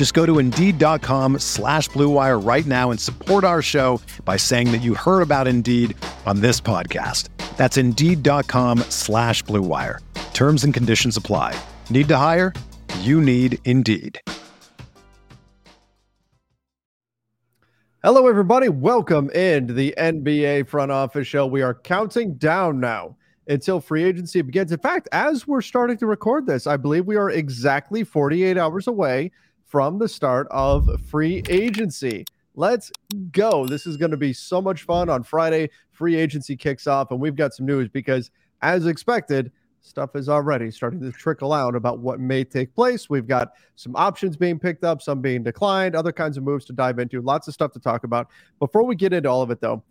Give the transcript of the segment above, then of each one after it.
Just go to Indeed.com slash BlueWire right now and support our show by saying that you heard about Indeed on this podcast. That's Indeed.com slash BlueWire. Terms and conditions apply. Need to hire? You need Indeed. Hello, everybody. Welcome into the NBA front office show. We are counting down now until free agency begins. In fact, as we're starting to record this, I believe we are exactly 48 hours away from the start of free agency. Let's go. This is going to be so much fun on Friday. Free agency kicks off, and we've got some news because, as expected, stuff is already starting to trickle out about what may take place. We've got some options being picked up, some being declined, other kinds of moves to dive into, lots of stuff to talk about. Before we get into all of it, though,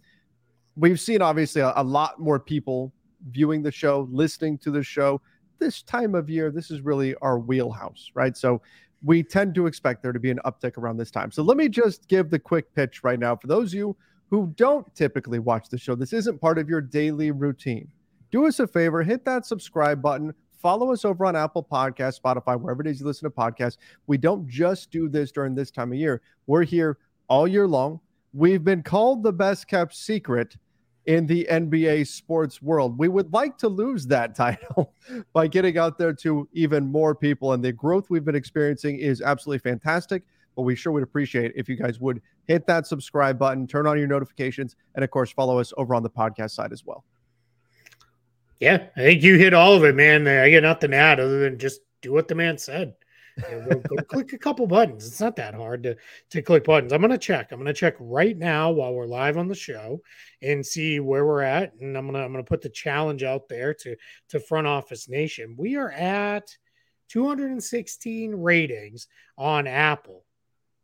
we've seen obviously a, a lot more people viewing the show, listening to the show. This time of year, this is really our wheelhouse, right? So we tend to expect there to be an uptick around this time. So let me just give the quick pitch right now for those of you who don't typically watch the show. This isn't part of your daily routine do us a favor, hit that subscribe button. Follow us over on Apple Podcast, Spotify, wherever it is you listen to podcasts. We don't just do this during this time of year. We're here all year long. We've been called the best kept secret in the NBA sports world. We would like to lose that title by getting out there to even more people. And the growth we've been experiencing is absolutely fantastic. But we sure would appreciate if you guys would hit that subscribe button, turn on your notifications, and of course, follow us over on the podcast side as well. Yeah, I think you hit all of it, man. I get nothing to add other than just do what the man said. Go click a couple buttons. It's not that hard to to click buttons. I'm gonna check. I'm gonna check right now while we're live on the show and see where we're at. And I'm gonna I'm gonna put the challenge out there to to front office nation. We are at 216 ratings on Apple.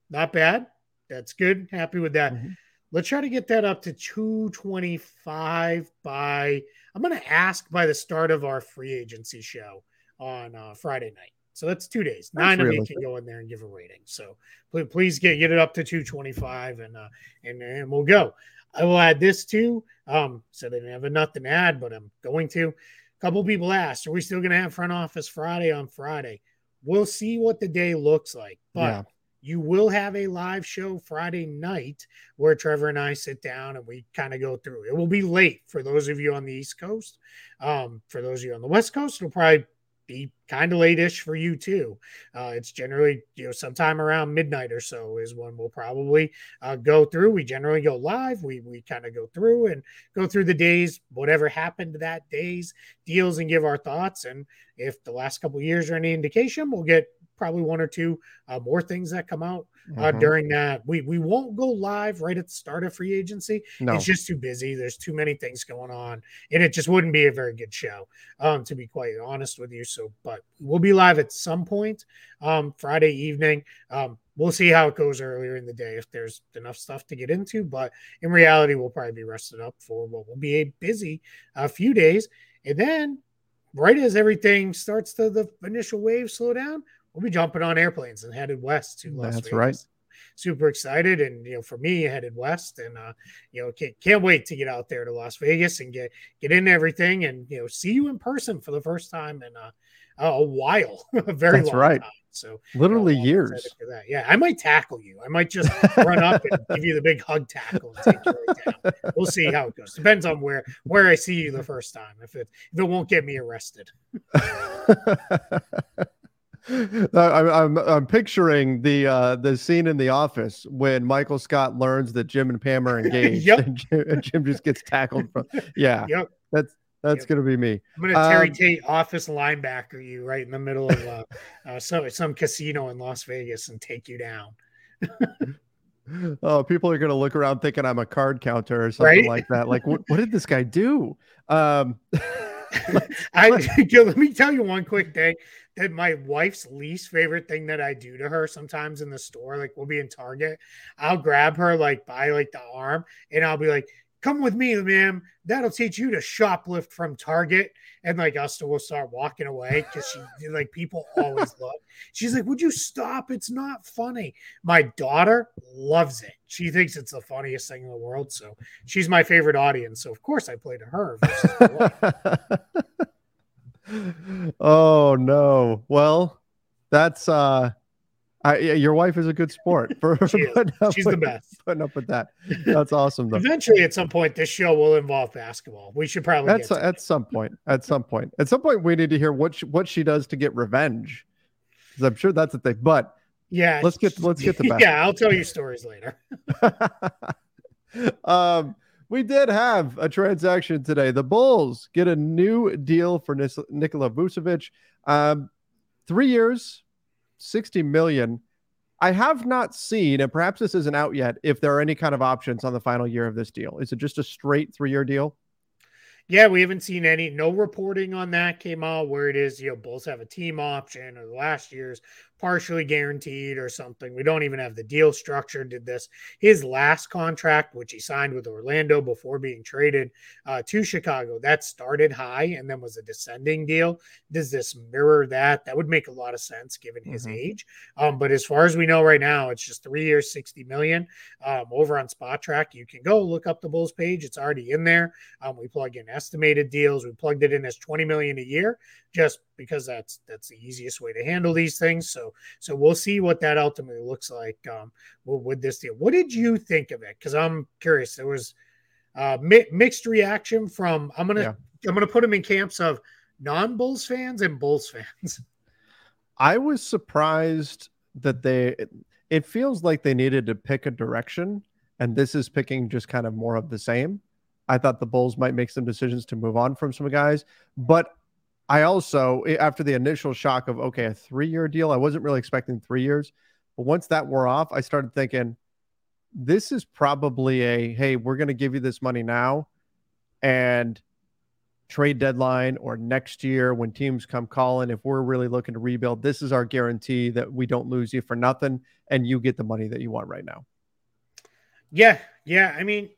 Not bad. That's good. Happy with that. Mm-hmm. Let's try to get that up to 225 by I'm going to ask by the start of our free agency show on uh, Friday night. So that's two days. That's Nine realistic. of you can go in there and give a rating. So please, please get get it up to 225 and uh, and and we'll go. I will add this too. Um, so they didn't have nothing to add, but I'm going to. A couple people asked, are we still going to have front office Friday on Friday? We'll see what the day looks like. But yeah you will have a live show Friday night where Trevor and I sit down and we kind of go through. It will be late for those of you on the East Coast. Um, for those of you on the West Coast, it'll probably be kind of late-ish for you too. Uh, it's generally you know sometime around midnight or so is when we'll probably uh, go through. We generally go live. We we kind of go through and go through the days, whatever happened that days deals, and give our thoughts. And if the last couple years are any indication, we'll get probably one or two uh, more things that come out uh, mm-hmm. during that. We we won't go live right at the start of free agency. No. It's just too busy. There's too many things going on, and it just wouldn't be a very good show, um, to be quite honest with you. So, but we'll be live at some point um, Friday evening. Um, we'll see how it goes earlier in the day if there's enough stuff to get into. But in reality, we'll probably be rested up for what will be a busy a uh, few days, and then right as everything starts to the initial wave slow down, we'll be jumping on airplanes and headed west to Las That's Vegas. right. Super excited, and you know, for me, headed west, and uh, you know, can't, can't wait to get out there to Las Vegas and get get into everything, and you know, see you in person for the first time in uh, a while, a very That's right. Time. So literally years. Yeah, I might tackle you. I might just run up and give you the big hug tackle and take you right down. We'll see how it goes. Depends on where where I see you the first time. If it if it won't get me arrested. I'm, I'm I'm picturing the uh, the scene in The Office when Michael Scott learns that Jim and Pam are engaged, yep. and, Jim, and, Jim, just gets tackled from. Yeah, yep. that's That's yep. gonna be me. I'm gonna Terry um, Tate office linebacker you right in the middle of uh, uh, some some casino in Las Vegas and take you down. oh, people are gonna look around thinking I'm a card counter or something right? like that. Like, what, what did this guy do? Um, I let me tell you one quick thing my wife's least favorite thing that I do to her sometimes in the store, like we'll be in Target, I'll grab her like by like the arm and I'll be like, come with me, ma'am. That'll teach you to shoplift from Target. And like us will start walking away because she like people always look. She's like, Would you stop? It's not funny. My daughter loves it. She thinks it's the funniest thing in the world. So she's my favorite audience. So of course I play to her. oh no. Well, that's uh I, your wife is a good sport. For, she She's with, the best. Putting up with that. That's awesome. Though. Eventually, at some point, this show will involve basketball. We should probably at, so, at some point. At some point. At some point, we need to hear what she, what she does to get revenge, because I'm sure that's a thing. But yeah, let's get let's get basketball. Yeah, I'll tell you stories later. um, we did have a transaction today. The Bulls get a new deal for Nikola Vucevic. Um, three years, 60 million. I have not seen, and perhaps this isn't out yet, if there are any kind of options on the final year of this deal. Is it just a straight three year deal? Yeah, we haven't seen any no reporting on that came out where it is, you know, Bulls have a team option or last year's partially guaranteed or something. We don't even have the deal structure. Did this his last contract, which he signed with Orlando before being traded uh, to Chicago, that started high and then was a descending deal. Does this mirror that? That would make a lot of sense given his mm-hmm. age. Um, but as far as we know right now, it's just three years, 60 million. Um, over on Spotrac, you can go look up the Bulls page. It's already in there. Um, we plug in estimated deals. We plugged it in as 20 million a year just because that's that's the easiest way to handle these things. So so we'll see what that ultimately looks like um, with this deal. What did you think of it? Because I'm curious. There was uh, mi- mixed reaction from I'm gonna yeah. I'm gonna put them in camps of non Bulls fans and Bulls fans. I was surprised that they. It feels like they needed to pick a direction, and this is picking just kind of more of the same. I thought the Bulls might make some decisions to move on from some guys, but I also, eh, after the initial shock of, okay, a three year deal, I wasn't really expecting three years. But once that wore off, I started thinking, this is probably a, hey, we're going to give you this money now. And trade deadline or next year when teams come calling, if we're really looking to rebuild, this is our guarantee that we don't lose you for nothing and you get the money that you want right now. Yeah. Yeah. I mean,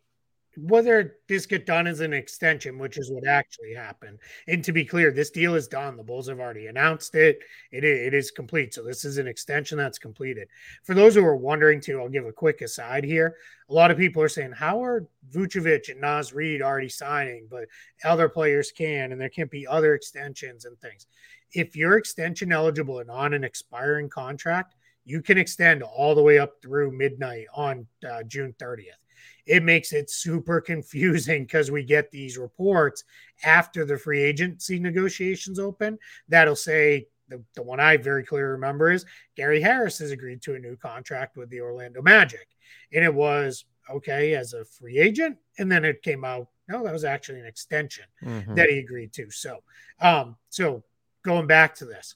whether this get done as an extension, which is what actually happened. And to be clear, this deal is done. The Bulls have already announced it. It is, it is complete. So this is an extension that's completed. For those who are wondering, too, I'll give a quick aside here. A lot of people are saying, "How are Vucevic and Naz Reid already signing, but other players can, and there can't be other extensions and things." If you're extension eligible and on an expiring contract, you can extend all the way up through midnight on uh, June 30th it makes it super confusing because we get these reports after the free agency negotiations open that'll say the, the one I very clearly remember is Gary Harris has agreed to a new contract with the Orlando Magic. And it was okay as a free agent. And then it came out, no, that was actually an extension mm-hmm. that he agreed to. So, um, so going back to this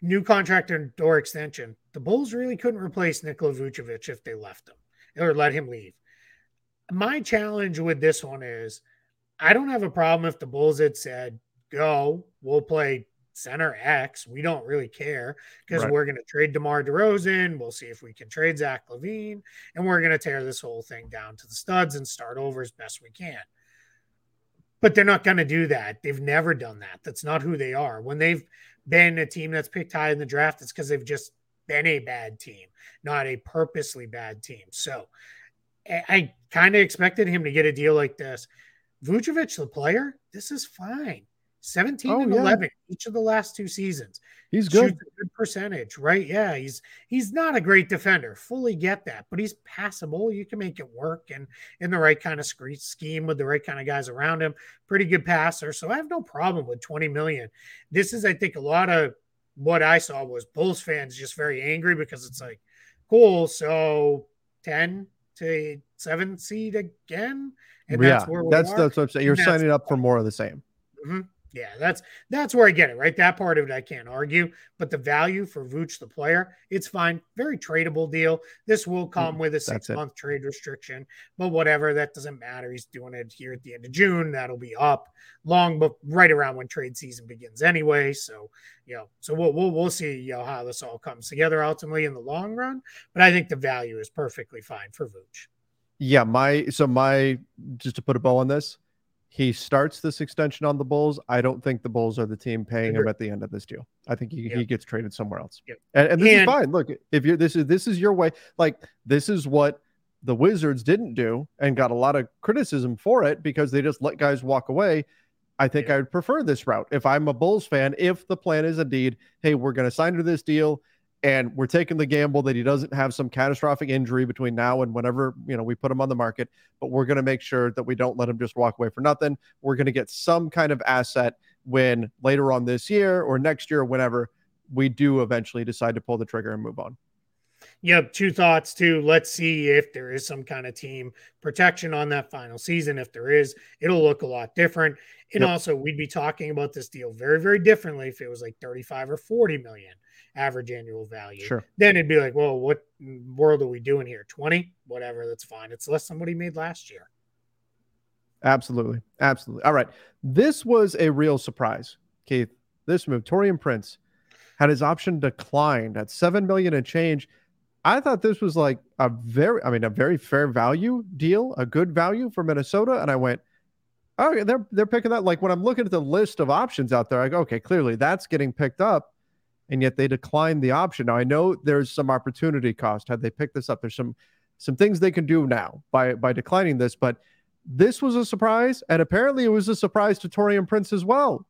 new contract and door extension, the Bulls really couldn't replace Nikola Vucevic if they left him or let him leave my challenge with this one is I don't have a problem if the Bulls had said, go, we'll play center X. We don't really care because right. we're going to trade DeMar DeRozan. We'll see if we can trade Zach LaVine. and we're going to tear this whole thing down to the studs and start over as best we can. But they're not going to do that. They've never done that. That's not who they are. When they've been a team that's picked high in the draft, it's because they've just been a bad team, not a purposely bad team. So I kind of expected him to get a deal like this. Vucevic, the player, this is fine. 17 oh, and yeah. 11 each of the last two seasons. He's good. good percentage, right? Yeah, he's he's not a great defender. Fully get that, but he's passable. You can make it work and in the right kind of scheme with the right kind of guys around him. Pretty good passer. So I have no problem with 20 million. This is I think a lot of what I saw was Bulls fans just very angry because it's like, cool, so 10, to seven seed again. And yeah, that's where that's, that's what I'm saying. You're signing up for more of the same. Mm-hmm. Yeah, that's that's where I get it, right? That part of it I can't argue, but the value for Vooch the player, it's fine. Very tradable deal. This will mm, come with a six month trade restriction, but whatever, that doesn't matter. He's doing it here at the end of June. That'll be up long, but right around when trade season begins anyway. So, you know, so we'll we'll, we'll see you know, how this all comes together ultimately in the long run. But I think the value is perfectly fine for Vooch. Yeah, my so my just to put a bow on this, he starts this extension on the Bulls. I don't think the Bulls are the team paying him at the end of this deal. I think he, he gets traded somewhere else. And, and, this and, is fine. Look, if you're this is this is your way, like this is what the Wizards didn't do and got a lot of criticism for it because they just let guys walk away. I think yeah. I would prefer this route if I'm a Bulls fan. If the plan is indeed, hey, we're going to sign to this deal and we're taking the gamble that he doesn't have some catastrophic injury between now and whenever you know we put him on the market but we're going to make sure that we don't let him just walk away for nothing we're going to get some kind of asset when later on this year or next year or whenever we do eventually decide to pull the trigger and move on Yep, two thoughts too. Let's see if there is some kind of team protection on that final season. If there is, it'll look a lot different. And yep. also, we'd be talking about this deal very, very differently if it was like 35 or 40 million average annual value. Sure. Then it'd be like, well, what world are we doing here? 20? Whatever, that's fine. It's less than what he made last year. Absolutely. Absolutely. All right. This was a real surprise, Keith. This move, Taurean Prince had his option declined at 7 million and change. I thought this was like a very, I mean, a very fair value deal, a good value for Minnesota. And I went, oh, they're they're picking that. Like when I'm looking at the list of options out there, I go, okay, clearly that's getting picked up and yet they declined the option. Now I know there's some opportunity cost had they picked this up. There's some some things they can do now by by declining this, but this was a surprise, and apparently it was a surprise to Taurean Prince as well,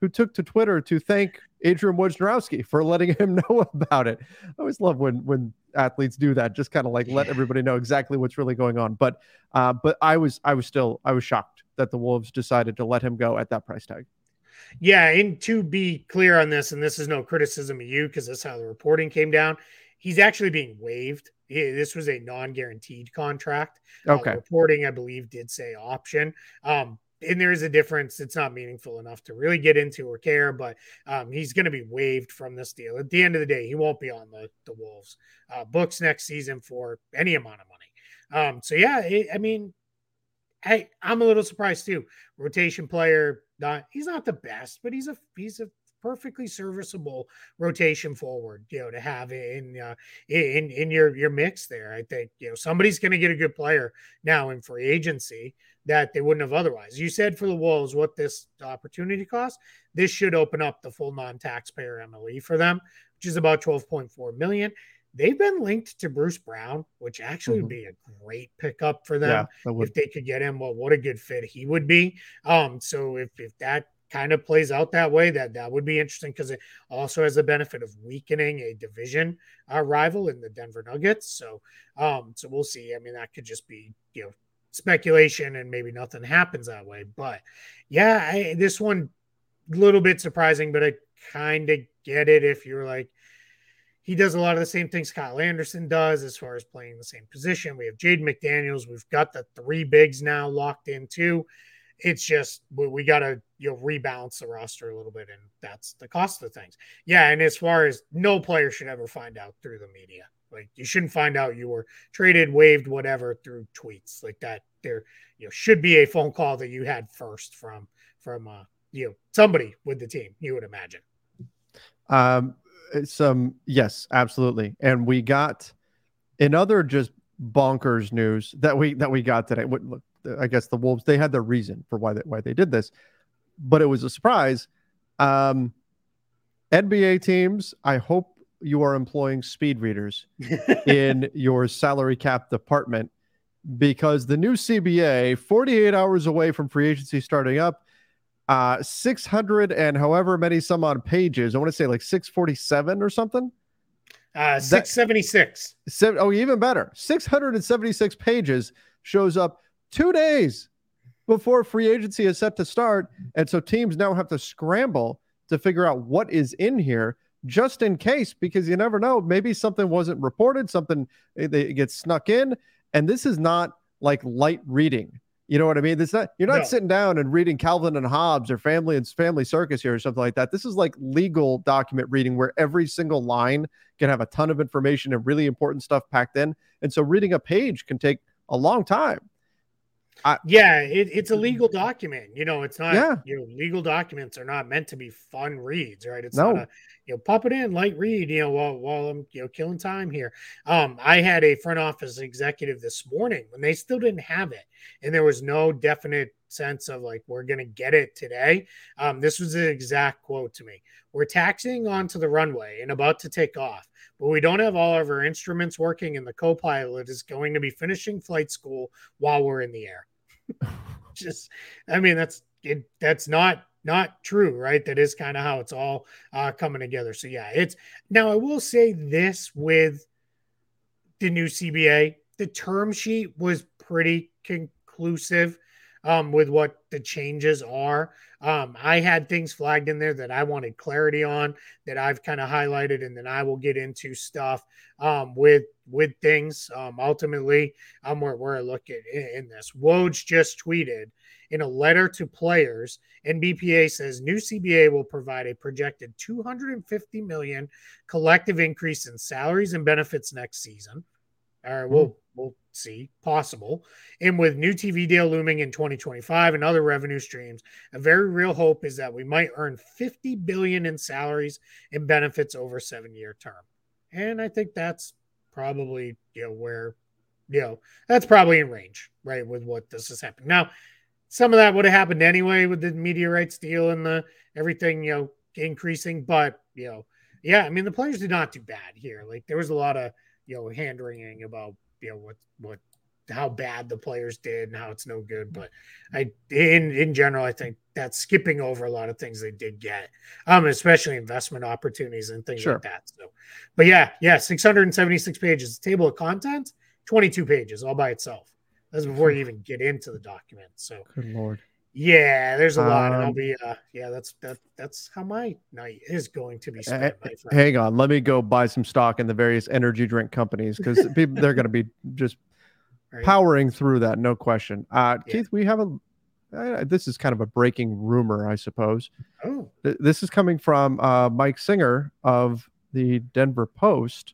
who took to Twitter to thank Adrian Wojnarowski for letting him know about it. I always love when when athletes do that, just kind of like let everybody know exactly what's really going on. But uh, but I was I was still I was shocked that the Wolves decided to let him go at that price tag. Yeah, and to be clear on this, and this is no criticism of you because that's how the reporting came down. He's actually being waived. This was a non-guaranteed contract. Uh, okay. Uh, reporting, I believe, did say option. Um, and there is a difference. It's not meaningful enough to really get into or care, but um, he's going to be waived from this deal. At the end of the day, he won't be on the the Wolves uh, books next season for any amount of money. Um, so yeah, it, I mean, I I'm a little surprised too. Rotation player, not he's not the best, but he's a he's a perfectly serviceable rotation forward, you know, to have in uh, in in your your mix there. I think you know somebody's going to get a good player now in free agency that they wouldn't have otherwise. You said for the Wolves what this opportunity cost. This should open up the full non-taxpayer MLE for them, which is about 12.4 million. They've been linked to Bruce Brown, which actually mm-hmm. would be a great pickup for them yeah, if they could get him. Well, what a good fit he would be. Um, so if if that kind of plays out that way, that that would be interesting because it also has the benefit of weakening a division uh, rival in the Denver Nuggets. So, um, so we'll see. I mean, that could just be you know speculation and maybe nothing happens that way. But yeah, I, this one a little bit surprising, but I kind of get it if you're like he does a lot of the same things Kyle Anderson does as far as playing the same position. We have Jaden McDaniels. We've got the three bigs now locked in too. It's just we, we got to you know rebalance the roster a little bit, and that's the cost of things. Yeah, and as far as no player should ever find out through the media. Like you shouldn't find out you were traded, waived, whatever through tweets like that. There, you know, should be a phone call that you had first from from uh, you know somebody with the team. You would imagine. Um, some yes, absolutely. And we got another just bonkers news that we that we got today. Look, I guess the Wolves they had their reason for why they, why they did this, but it was a surprise. Um, NBA teams, I hope you are employing speed readers in your salary cap department because the new CBA, 48 hours away from free agency starting up, uh 600 and however many some odd pages. I want to say like 647 or something. Uh 676 seven, oh even better. 676 pages shows up two days before free agency is set to start. And so teams now have to scramble to figure out what is in here just in case because you never know maybe something wasn't reported something it, it gets snuck in. And this is not like light reading You know what I mean? This not you're not No. sitting down and reading Calvin and Hobbes or Family and Family Circus here or something like that. This is like legal document reading where every single line can have a ton of information and really important stuff packed in. And so reading a page can take a long time. Yeah, it, it's a legal document. You know, it's not. Yeah. You know, legal documents are not meant to be fun reads, right? It's No. not a you know pop it in light read. You know, while while I'm you know killing time here. Um, I had a front office executive this morning when they still didn't have it, and there was no definite sense of like we're gonna get it today. Um, this was the exact quote to me: "We're taxiing onto the runway and about to take off." But we don't have all of our instruments working, and the co pilot is going to be finishing flight school while we're in the air just i mean that's it that's not not true right? That is kind of how it's all uh coming together. So yeah it's now i will say this with the new cba the term sheet was pretty conclusive um with what the changes are um i had things flagged in there that i wanted clarity on that i've kind of highlighted and then i will get into stuff um with with things um ultimately um, where, where I look at in, in this. Woj just tweeted in a letter to players, NBPA says new CBA will provide a projected 250 million collective increase in salaries and benefits next season. All right, we'll we'll see, possible. And with new TV deal looming in 2025 and other revenue streams, a very real hope is that we might earn 50 billion in salaries and benefits over seven-year term. And I think that's probably you know where you know that's probably in range right with what this is happening now some of that would have happened anyway with the media rights deal and the everything you know increasing but you know yeah i mean the players did not do bad here like there was a lot of you know hand wringing about you know what what how bad the players did and how it's no good but i in in general i think that's skipping over a lot of things they did get um especially investment opportunities and things Sure. like that so but yeah yeah 676 pages table of content 22 pages all by itself that's before you even get into the document so Good lord. Yeah there's a lot and i'll Um, be uh yeah that's that that's how my night is going to be Eh, spent my. Hang on, let me go buy some stock in the various energy drink companies because people they're going to be just Right. powering through that, no question. Uh, Yeah. Keith, we have a. Uh, this is kind of a breaking rumor, I suppose. oh Th- This is coming from uh, Mike Singer of the Denver Post.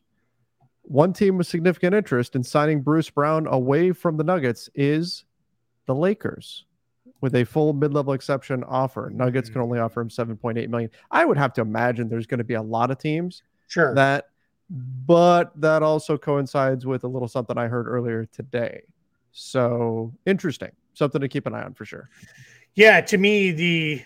One team with significant interest in signing Bruce Brown away from the Nuggets is the Lakers with a full mid-level exception offer. Nuggets mm-hmm. can only offer him 7.8 million. I would have to imagine there's going to be a lot of teams sure that but that also coincides with a little something I heard earlier today. So interesting. Something to keep an eye on for sure. Yeah, to me, the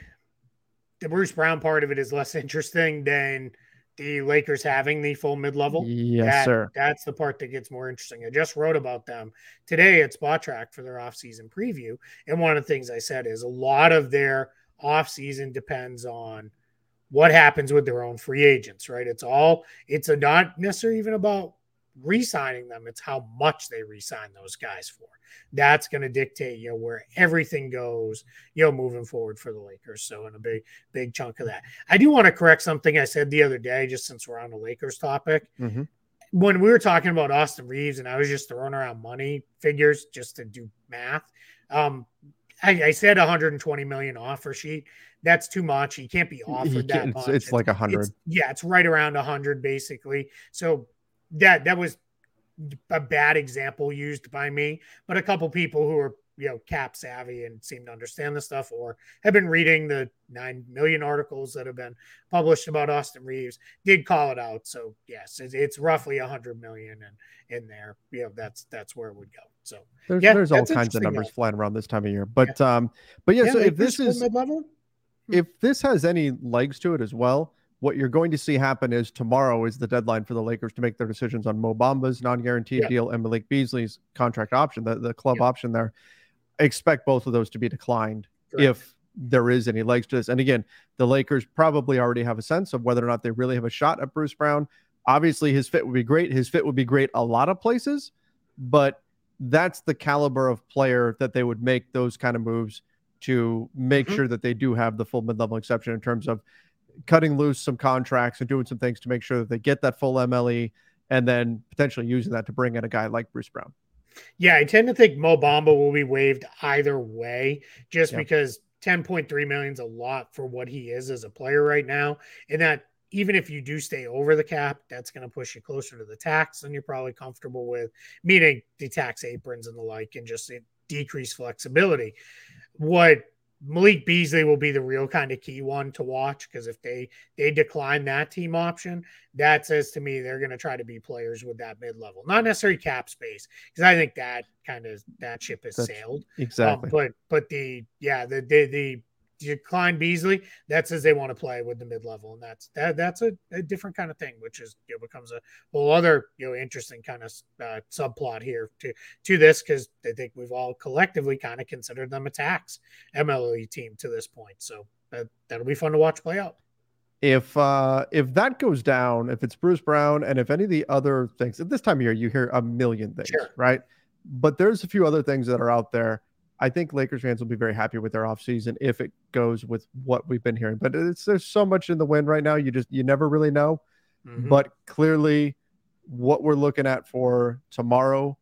the Bruce Brown part of it is less interesting than the Lakers having the full mid level. Yes, That- sir. That's the part that gets more interesting. I just wrote about them today at Spotrac for their offseason preview. And one of the things I said is a lot of their offseason depends on what happens with their own free agents, right? It's all, it's a not necessarily even about re signing them, it's how much they re sign those guys for. That's going to dictate, you know, where everything goes, you know, moving forward for the Lakers. So, in a big, big chunk of that. I do want to correct something I said the other day, just since we're on the Lakers topic Mhm. when we were talking about Austin Reaves and I was just throwing around money figures just to do math, um, I, I said 120 million offer sheet. That's too much. He can't be offered that much. it's, it's like a hundred. It's- yeah, it's right around 100 basically. So that that was a bad example used by me, but a couple people who are you know cap savvy and seem to understand the stuff or have been reading the 9 million articles that have been published about Austin Reaves did call it out. So yes, it's, it's roughly 100 million and in there, you know, that's that's where it would go. So There's, yeah, there's all kinds of numbers though. flying around this time of year. But um, but yeah, so if this is mid level, if this has any legs to it as well, what you're going to see happen is tomorrow is the deadline for the Lakers to make their decisions on Mo Bamba's non-guaranteed Yeah. deal and Malik Beasley's contract option, the, the club Yeah. option there. Expect both of those to be declined Correct. if there is any legs to this. And again, the Lakers probably already have a sense of whether or not they really have a shot at Bruce Brown. Obviously, his fit would be great. His fit would be great a lot of places, but that's the caliber of player that they would make those kind of moves to make Mhm. sure that they do have the full mid-level exception in terms of cutting loose some contracts and doing some things to make sure that they get that full MLE and then potentially using that to bring in a guy like Bruce Brown. Yeah, I tend to think Mo Bamba will be waived either way, just yeah. because 10.3 million is a lot for what he is as a player right now. And that even if you do stay over the cap, that's going to push you closer to the tax than you're probably comfortable with, meaning the tax aprons and the like, and just decrease flexibility. What Malik Beasley will be the real kind of key one to watch because if they they decline that team option, that says to me they're going to try to be players with that mid level, not necessarily cap space because I think that kind of that ship has That's, sailed exactly. Um, but but the yeah the the the decline Beasley, that says they want to play with the mid level, and that's that that's a, a, different kind of thing, which is you know, becomes a whole other you know interesting kind of uh, subplot here to to this because I think we've all collectively kind of considered them a tax MLE team to this point, so that that'll be fun to watch play out. If uh if that goes down, if it's Bruce Brown, and if any of the other things at this time of year, you hear a million things, sure. right? But there's a few other things that are out there I think Lakers fans will be very happy with their offseason if it goes with what we've been hearing. But it's there's so much in the wind right now. You just you never really know. Mm-hmm. But clearly, what we're looking at for tomorrow,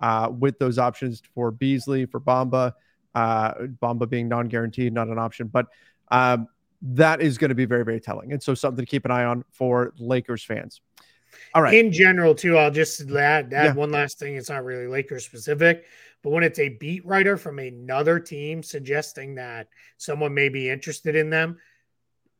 uh, with those options for Beasley, for Bamba, uh, Bamba being non-guaranteed, not an option, but um, that is going to be very very telling. And so something to keep an eye on for Lakers fans. All right. In general, too, I'll just add, add yeah. one last thing. It's not really Lakers specific, but when it's a beat writer from another team suggesting that someone may be interested in them,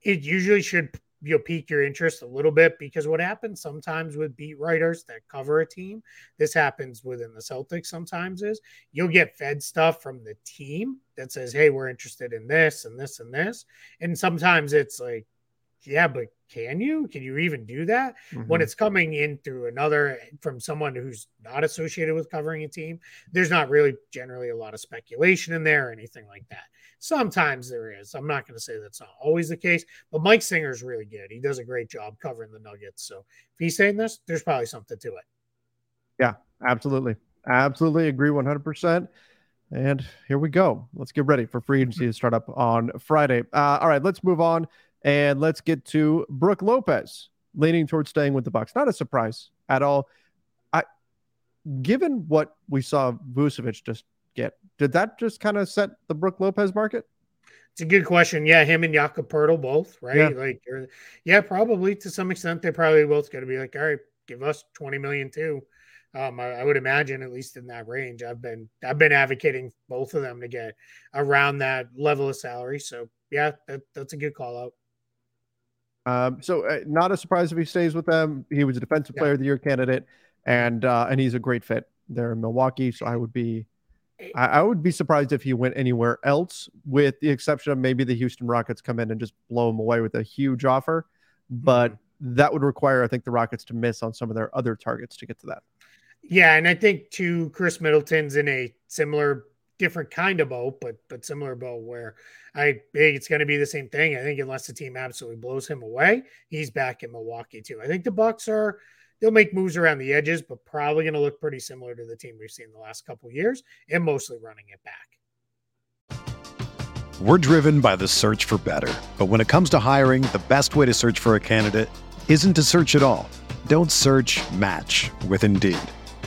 it usually should you know, pique your interest a little bit because what happens sometimes with beat writers that cover a team, this happens within the Celtics sometimes is you'll get fed stuff from the team that says, Hey, we're interested in this and this and this. And sometimes it's like, yeah, but can you? Can you even do that mm-hmm. when it's coming in through another from someone who's not associated with covering a team? There's not really generally a lot of speculation in there or anything like that. Sometimes there is. I'm not going to say that's not always the case, but Mike Singer is really good. He does a great job covering the Nuggets. So if he's saying this, there's probably something to it. Yeah, absolutely. Absolutely agree 100%. And here we go. Let's get ready for free agency to start up on Friday. Uh, all right, let's move on and let's get to Brook Lopez leaning towards staying with the Bucks. Not a surprise at all. I given what we saw Vucevic just get, did that just kind of set the Brook Lopez market? It's a good question. Yeah, him and Jakob both, right? Yeah. Like, yeah, probably to some extent, they probably both going to be like, all right, give us twenty million too. Um, I, I, would imagine at least in that range. I've been I've been advocating both of them to get around that level of salary. So yeah, that, that's a good call out. Um, so uh, not a surprise if he stays with them. He was a defensive yeah. player of the year candidate, and uh, and he's a great fit there in Milwaukee. So I would be, I, I, would be surprised if he went anywhere else, with the exception of maybe the Houston Rockets come in and just blow him away with a huge offer. But mm-hmm. that would require, I think, the Rockets to miss on some of their other targets to get to that. Yeah, and I think too, Khris Middleton's in a similar different kind of boat, but but similar boat where I think it's going to be the same thing. I think unless the team absolutely blows him away, he's back in Milwaukee too. I think the Bucks are they'll make moves around the edges, but probably going to look pretty similar to the team we've seen the last couple years, and mostly running it back. We're driven by the search for better, but when it comes to hiring, the best way to search for a candidate isn't to search at all. Don't search. Match with Indeed.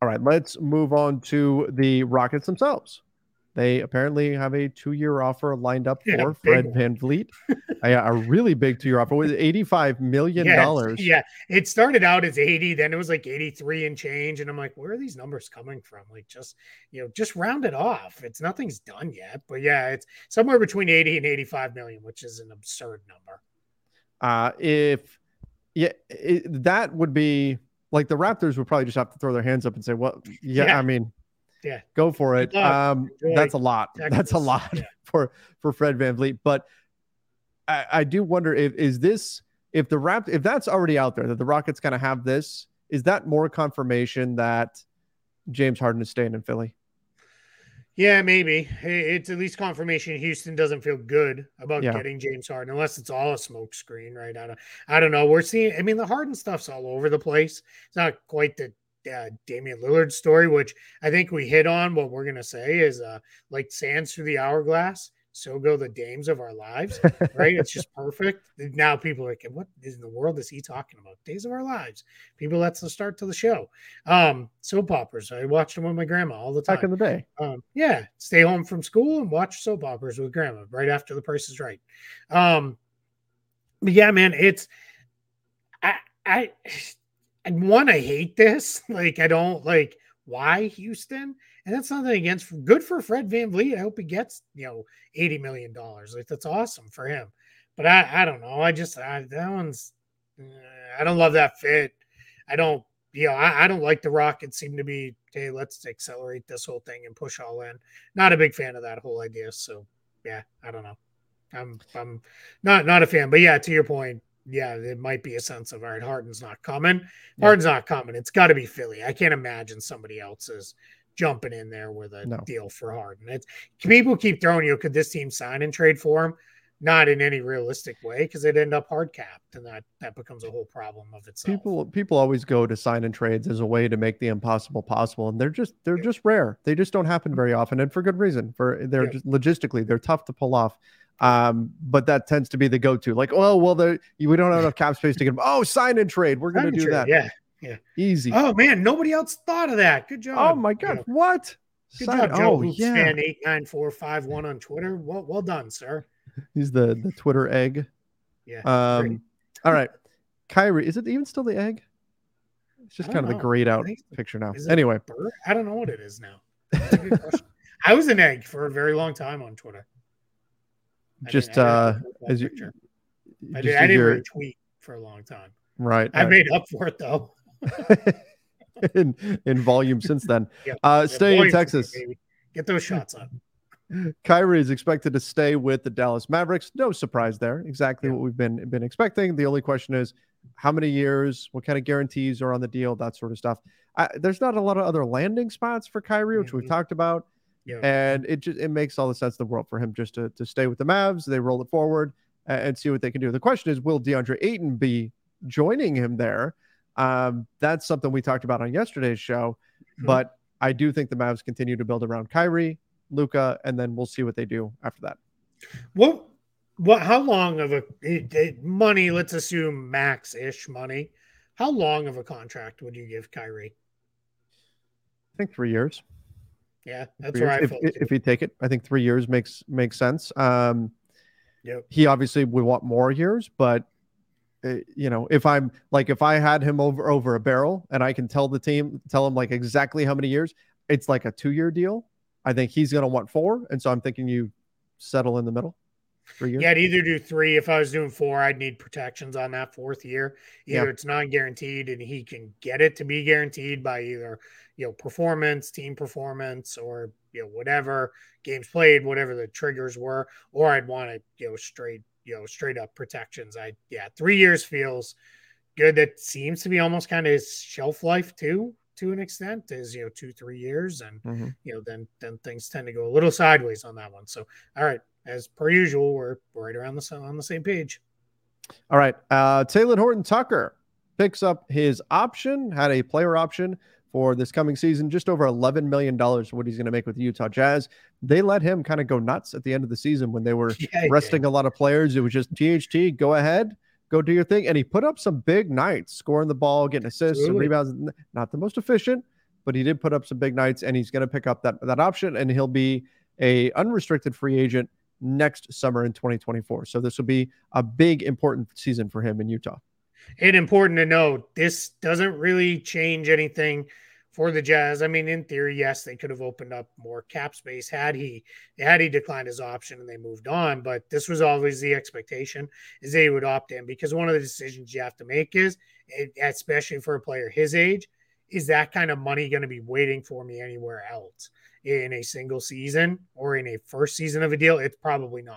All right, let's move on to the Rockets themselves. They apparently have a two-year offer lined up Yeah, for Fred one. VanVleet. a, a really big two-year offer with eighty-five million Yeah, dollars. Yeah, it started out as 80, then it was like 83 and change. And I'm like, where are these numbers coming from? Like, just you know, just round it off. It's nothing's done yet. But yeah, it's somewhere between 80 and 85 million, which is an absurd number. Uh, if yeah, it, that would be like the Raptors would probably just have to throw their hands up and say, "Well, yeah, Yeah. I mean, Yeah. go for it." Um, that's a lot. That's a lot Yeah. for for Fred VanVleet. But I, I do wonder if is this if the Rapt if that's already out there that the Rockets kind of have this, is that more confirmation that James Harden is staying in Philly? Yeah, maybe it's at least confirmation Houston doesn't feel good about Yeah. getting James Harden, unless it's all a smoke screen, right? I don't, I don't know. We're seeing. I mean, the Harden stuff's all over the place. It's not quite the uh, Damian Lillard story, which I think we hit on. What we're gonna say is, uh, like sands through the hourglass, so go the dames of our lives, right? it's just perfect. Now people are like, what in the world is he talking about? Days of our lives. People, that's the start to the show. Um, soap operas. I watched them with my grandma all the time. Back in the day, Um, yeah, stay home from school and watch soap operas with grandma right after the price is right. Um, but yeah, man, it's I I and one, I hate this. Like, I don't like why Houston, and that's nothing against good for Fred VanVleet. I hope he gets, you know, $80 million. Like, that's awesome for him. But I, I don't know. I just I, that one's I don't love that fit. I don't you know, I, I don't like the Rockets seem to be, hey, let's accelerate this whole thing and push all in. Not a big fan of that whole idea. So yeah, I don't know. I'm I'm not not a fan. But yeah, to your point, yeah, it might be a sense of all right, Harden's not coming. Yeah. Harden's not coming. It's got to be Philly. I can't imagine somebody else's jumping in there with a No. deal for Harden. It's people keep throwing you, could this team sign and trade for him? Not in any realistic way because they'd end up hard capped, and that that becomes a whole problem of itself. people people always go to sign and trades as a way to make the impossible possible, and they're just they're Yeah. just rare. They just don't happen very often, and for good reason. For they're Yeah. just logistically they're tough to pull off. Um, but that tends to be the go-to. Like, oh well, the we don't have enough cap space to get them. Oh, sign and trade. We're gonna do trade, that. Yeah. Easy. Oh man, nobody else thought of that. Good job. Oh my god, know, what? good job, Joe. oh Hoops yeah, fan eight nine four five one on Twitter. Well, well done, sir. he's the the Twitter egg. Yeah. Um, great. all right, Kyrie. Is it even still the egg? It's just kind of the grayed out picture now. Anyway, I don't know what it is now. That's a good question. I was an egg for a very long time on Twitter. I just didn't- uh, didn't put that as you. I, did, I didn't your- retweet for a long time. right. I right. made up for it though. in in volume since then. Yeah. Uh, staying in Texas, baby. Get those shots up. Kyrie is expected to stay with the Dallas Mavericks. No surprise there. Exactly Yeah. what we've been been expecting. The only question is how many years, what kind of guarantees are on the deal, that sort of stuff. I, there's not a lot of other landing spots for Kyrie, which we've Mhm. talked about, Yeah. and it just it makes all the sense in the world for him just to to stay with the Mavs. They roll it forward and, and see what they can do. The question is, will DeAndre Ayton be joining him there? Um, that's something we talked about on yesterday's show. Mhm. But I do think the Mavs continue to build around Kyrie, Luka, and then we'll see what they do after that. What? What? How long of a it, it- money? Let's assume max ish money. How long of a contract would you give Kyrie? I think three years. Yeah, that's Three where I years. felt. If, if you take it, I think three years makes makes sense. Um, Yep. he obviously would want more years, but Eh, you know, if I'm like if I had him over over a barrel and I can tell the team, tell him like exactly how many years, it's like a two year deal. I think he's going to want four, and so I'm thinking you settle in the middle. Three years. Yeah, I'd either do three. If I was doing four, I'd need protections on that fourth year. Either Yeah. it's not guaranteed and he can get it to be guaranteed by either, you know, performance, team performance, or, you know, whatever games played, whatever the triggers were, or I'd want to, you know, straight, you know, straight up protections. I, yeah, three years feels good. That seems to be almost kind of his shelf life too, to an extent, is, you know, two, three years. And, Mhm. you know, then then things tend to go a little sideways on that one. So, all right, as per usual, we're right around the on the same page. All right. Uh, Taylor Horton Tucker picks up his option, had a player option for this coming season, just over $11 million for what he's going to make with the Utah Jazz. They let him kind of go nuts at the end of the season when they were Yeah, resting did. a lot of players. It was just THT, go ahead, go do your thing. And he put up some big nights, scoring the ball, getting assists and rebounds. Not the most efficient, but he did put up some big nights and he's going to pick up that, that option and he'll be a unrestricted free agent next summer in 2024. So this will be a big important season for him in Utah. And important to note, this doesn't really change anything for the Jazz. I mean, in theory, yes, they could have opened up more cap space had he had he declined his option and they moved on. But this was always the expectation is they would opt in because one of the decisions you have to make is, especially for a player his age, is that kind of money going to be waiting for me anywhere else in a single season or in a first season of a deal? It's probably not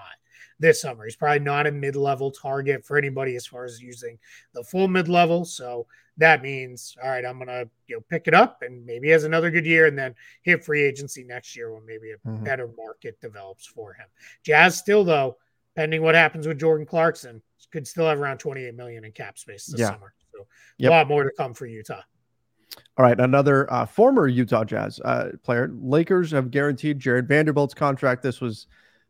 this summer. He's probably not a mid level target for anybody as far as using the full mid level. So that means all right i'm gonna you know pick it up and maybe has another good year and then hit free agency next year when maybe a mm-hmm. better market develops for him jazz still though pending what happens with jordan clarkson could still have around 28 million in cap space this yeah. summer so yep. a lot more to come for utah all right, another uh, former Utah Jazz uh, player. Lakers have guaranteed Jarred Vanderbilt's contract. This was,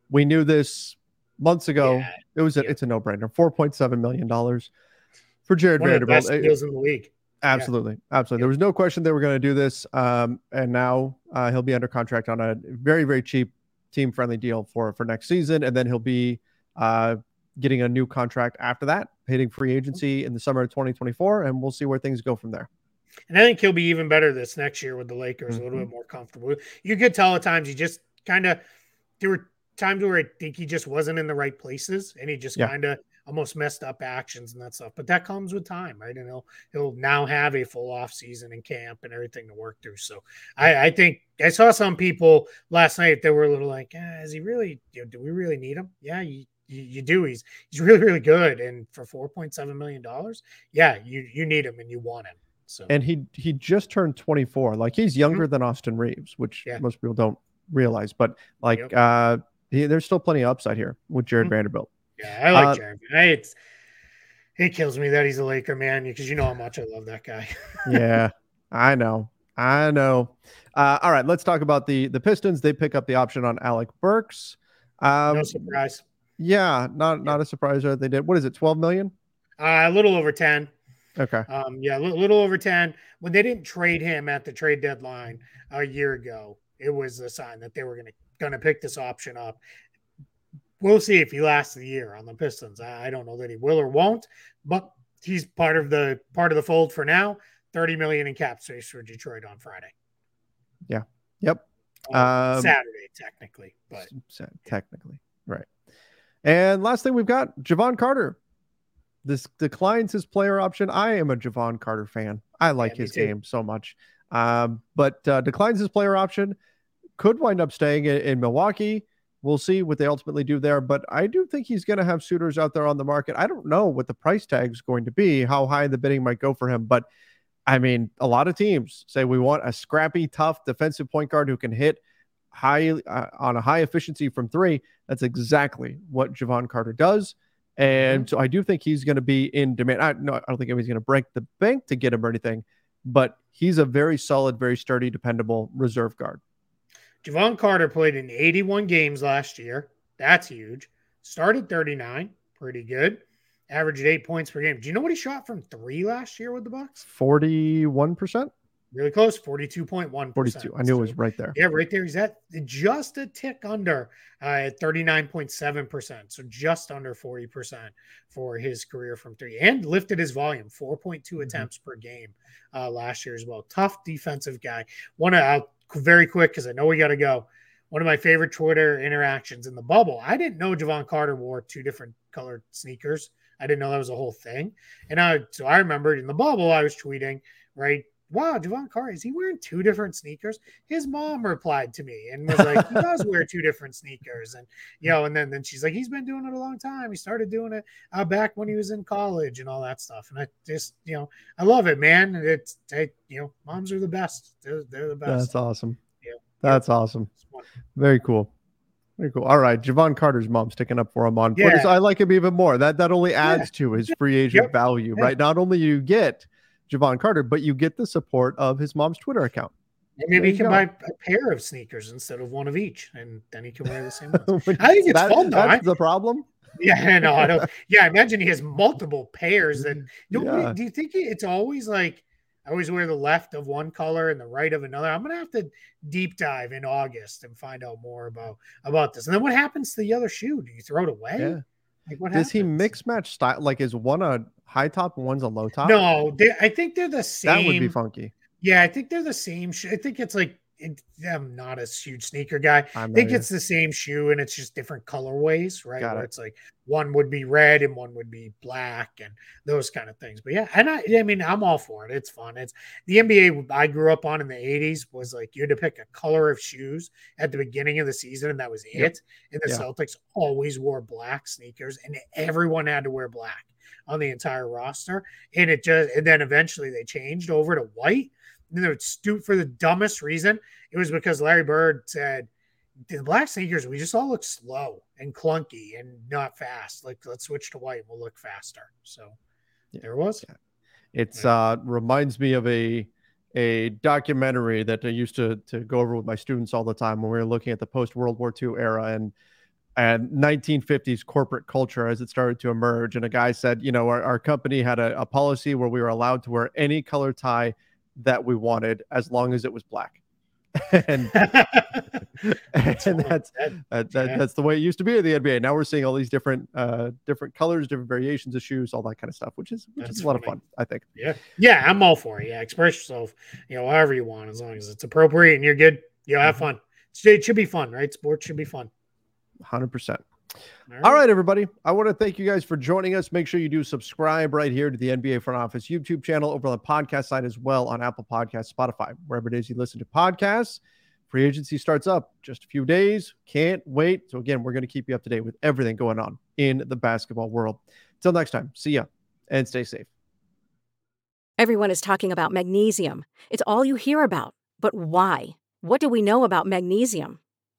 we knew this months ago. Yeah. It was, a, yeah. it's a no brainer. Four point seven million dollars for Jarred One Vanderbilt. Of deals in the league. Absolutely, yeah. absolutely. There was no question they were going to do this, um, and now uh, he'll be under contract on a very, very cheap, team-friendly deal for for next season, and then he'll be uh, getting a new contract after that, hitting free agency in the summer of 2024, and we'll see where things go from there. And I think he'll be even better this next year with the Lakers, mm-hmm. a little bit more comfortable. You could tell at times he just kind of there were times where I think he just wasn't in the right places, and he just yeah. kind of almost messed up actions and that stuff. But that comes with time, right? And he'll he'll now have a full off season in camp and everything to work through. So I, I think I saw some people last night that were a little like, eh, is he really? You know, do we really need him? Yeah, you, you, you do. He's he's really really good, and for four point seven million dollars, yeah, you you need him and you want him. So and he he just turned twenty four. Like he's younger mm-hmm. than Austin Reaves, which yeah. most people don't realize. But like yep. uh, he, there's still plenty of upside here with Jarred mm-hmm. Vanderbilt. Yeah, I like uh, Jeremy. It's it kills me that he's a Laker man because you know how much I love that guy. yeah, I know. I know. Uh, all right, let's talk about the the Pistons. They pick up the option on Alec Burks. Um, no surprise. Yeah, not yeah. not a surprise that they did. What is it? Twelve million? Uh, a little over ten. Okay. Um, yeah, a little over ten. When they didn't trade him at the trade deadline a year ago, it was a sign that they were going to going to pick this option up we'll see if he lasts the year on the Pistons. I, I don't know that he will or won't, but he's part of the part of the fold for now. 30 million in cap space for Detroit on Friday. Yeah. Yep. Um, Saturday, technically, but technically, right. And last thing we've got Jevon Carter. This declines his player option. I am a Jevon Carter fan. I like yeah, his game so much. Um, but uh, declines his player option. Could wind up staying in, in Milwaukee. We'll see what they ultimately do there, but I do think he's going to have suitors out there on the market. I don't know what the price tag is going to be, how high the bidding might go for him, but I mean, a lot of teams say we want a scrappy, tough defensive point guard who can hit high uh, on a high efficiency from three. That's exactly what Jevon Carter does. And so I do think he's going to be in demand. I, no, I don't think he's going to break the bank to get him or anything, but he's a very solid, very sturdy, dependable reserve guard. Jevon Carter played in 81 games last year. That's huge. Started 39, pretty good. Averaged eight points per game. Do you know what he shot from three last year with the Bucks? 41%. Really close, 42.1%. 42. I knew it was right there. Yeah, right there. He's at just a tick under uh, at 39.7%. So just under 40% for his career from three and lifted his volume 4.2 mm-hmm. attempts per game uh, last year as well. Tough defensive guy. One of very quick because I know we got to go. One of my favorite Twitter interactions in the bubble. I didn't know Jevon Carter wore two different colored sneakers. I didn't know that was a whole thing. And I so I remembered in the bubble I was tweeting, right? Wow, Jevon Carter, is he wearing two different sneakers? His mom replied to me and was like, he does wear two different sneakers. And, you know, and then, then she's like, he's been doing it a long time. He started doing it uh, back when he was in college and all that stuff. And I just, you know, I love it, man. It's, I, you know, moms are the best. They're, they're the best. That's awesome. Yeah. That's yeah. awesome. Very cool. Very cool. All right, Jevon Carter's mom sticking up for him on. Yeah. I like him even more. That that only adds yeah. to his free agent yep. value, right? Not only you get Jevon Carter, but you get the support of his mom's Twitter account. And maybe he can go. buy a pair of sneakers instead of one of each, and then he can wear the same ones. I think it's that, fun though. That's the problem. Yeah, no, I don't. Yeah, imagine he has multiple pairs. And mm-hmm. do, yeah. do you think it's always like? I always wear the left of one color and the right of another. I'm gonna have to deep dive in August and find out more about about this. And then what happens to the other shoe? Do you throw it away? Yeah. Like what Does he mix match style? Like, is one a high top and one's a low top? No, they, I think they're the same. that would be funky. Yeah, I think they're the same. Sh- I think it's like it, I'm not a huge sneaker guy. I think it's the same shoe and it's just different colorways, right? Got Where it. it's like one would be red and one would be black and those kind of things. But yeah, and I, I mean, I'm all for it. It's fun. It's the NBA I grew up on in the 80s was like you had to pick a color of shoes at the beginning of the season, and that was Yep. it. And the Yeah. Celtics always wore black sneakers, and everyone had to wear black on the entire roster. And it just, and then eventually they changed over to white. They would stoop for the dumbest reason. It was because Larry Bird said, the black sneakers, we just all look slow and clunky and not fast. Like, let's switch to white. We'll look faster. So Yeah. there it was. It's uh reminds me of a a documentary that I used to to go over with my students all the time when we were looking at the post World War II era and and 1950s corporate culture as it started to emerge. And a guy said, you know, our, our company had a, a policy where we were allowed to wear any color tie that we wanted as long as it was black. and That's and that's that, that, Yeah. that's the way it used to be in the NBA. Now we're seeing all these different uh different colors, different variations of shoes, all that kind of stuff, which is which That's is a lot of fun, I think. Yeah. Yeah. I'm all for it. Yeah. Express yourself, you know, however you want, as long as it's appropriate and you're good. You'll have Mm-hmm. fun. It should be fun, right? Sports should be fun. 100%. All right, everybody. I want to thank you guys for joining us. Make sure you do subscribe right here to the NBA Front Office YouTube channel over on the podcast side as well on Apple Podcasts, Spotify, wherever it is you listen to podcasts. Free agency starts up just a few days. Can't wait. So again, we're going to keep you up to date with everything going on in the basketball world. Until next time, see ya and stay safe. Everyone is talking about magnesium. It's all you hear about. But why? What do we know about magnesium?